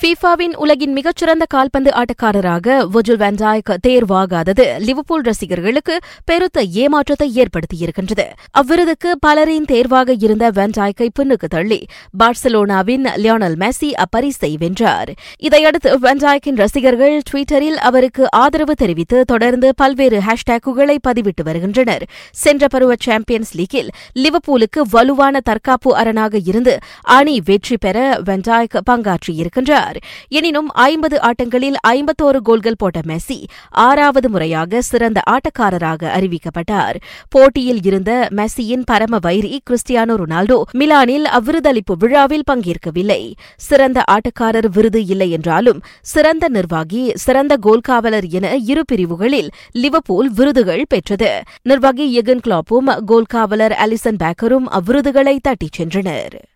ஃபீஃபாவின் உலகின் மிகச்சிறந்த கால்பந்து ஆட்டக்காரராக வொஜுல் வேண்டாய்க் தேர்வாகாதது லிவர்பூல் ரசிகர்களுக்கு பெருத்த ஏமாற்றத்தை ஏற்படுத்தியிருக்கின்றது. அவ்விருதுக்கு பலரின் தேர்வாக இருந்த வேண்டாய்க்கை பின்னுக்கு தள்ளி பார்சலோனாவின் லியோனல் மெஸ்ஸி அப்பரிசை வென்றார். இதையடுத்து வேண்டாய்க்கின் ரசிகர்கள் டுவிட்டரில் அவருக்கு ஆதரவு தெரிவித்து தொடர்ந்து பல்வேறு ஹேஷ்டேக்குகளை பதிவிட்டு வருகின்றனர். சென்ற பருவ சாம்பியன்ஸ் லீக்கில் லிவர்பூலுக்கு வலுவான தற்காப்பு அரணாக இருந்து அணி வெற்றி பெற வெண்டாய்க் பங்காற்றியிருக்கின்றார். எனினும் ஐம்பது ஆட்டங்களில் ஐம்பத்தோரு கோல்கள் போட்ட மெஸ்ஸி ஆறாவது முறையாக சிறந்த ஆட்டக்காரராக அறிவிக்கப்பட்டார். போட்டியில் இருந்த மெஸ்ஸியின் பரம வைரி கிறிஸ்டியானோ ரொனால்டோ மிலானில் அவ்விருதளிப்பு விழாவில் பங்கேற்கவில்லை. சிறந்த ஆட்டக்காரர் விருது இல்லை என்றாலும் சிறந்த நிர்வாகி சிறந்த கோல்காவலர் என இரு பிரிவுகளில் லிவபூல் விருதுகள் பெற்றது. நிர்வாகி எகன் கிளாப்பும் கோல்காவலர் அலிசன் பேக்கரும் அவ்விருதுகளை தட்டிச் சென்றனர்.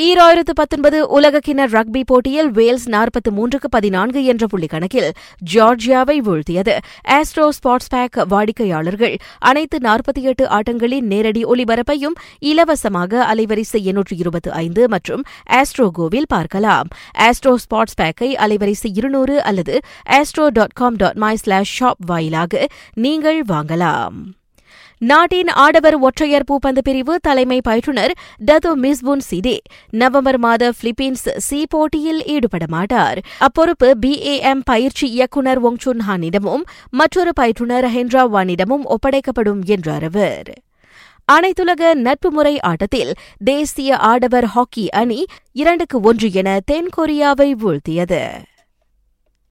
ஈராயிரத்து பத்தொன்பது உலகக்கிண ரக்பி போட்டியில் வேல்ஸ் நாற்பத்து மூன்றுக்கு பதினான்கு என்ற புள்ளி கணக்கில் ஜார்ஜியாவை வீழ்த்தியது. ஆஸ்ட்ரோ ஸ்பாட்ஸ் பேக் வாடிக்கையாளர்கள் அனைத்து நாற்பத்தி எட்டு ஆட்டங்களின் நேரடி ஒலிபரப்பையும் இலவசமாக அலைவரிசை எண்ணூற்று இருபத்தி ஐந்து மற்றும் ஆஸ்ட்ரோகோவில் பார்க்கலாம். ஆஸ்ட்ரோ ஸ்பாட்ஸ் பேக்கை அலைவரிசை இருநூறு அல்லது Astro dot com dot my slash shop வாயிலாக நீங்கள் வாங்கலாம். நாட்டின் ஆடவர் ஒற்றையர் பூப்பந்து பிரிவு தலைமை பயிற்றுநர் டதோ மிஸ்புன் சிடே நவம்பர் மாத பிலிப்பீன்ஸ் சி போட்டியில் ஈடுபட மாட்டார் அப்பொறுப்பு பிஏஎம் பயிற்சி இயக்குநர் ஒங்சுன் ஹானிடமும் மற்றொரு பயிற்றுநர் ஹென்ரா வானிடமும் ஒப்படைக்கப்படும் என்றார் அவர். அனைத்துலக நட்பு முறை ஆட்டத்தில் தேசிய ஆடவர் ஹாக்கி அணி இரண்டுக்கு ஒன்று என தென்கொரியாவை வீழ்த்தியது.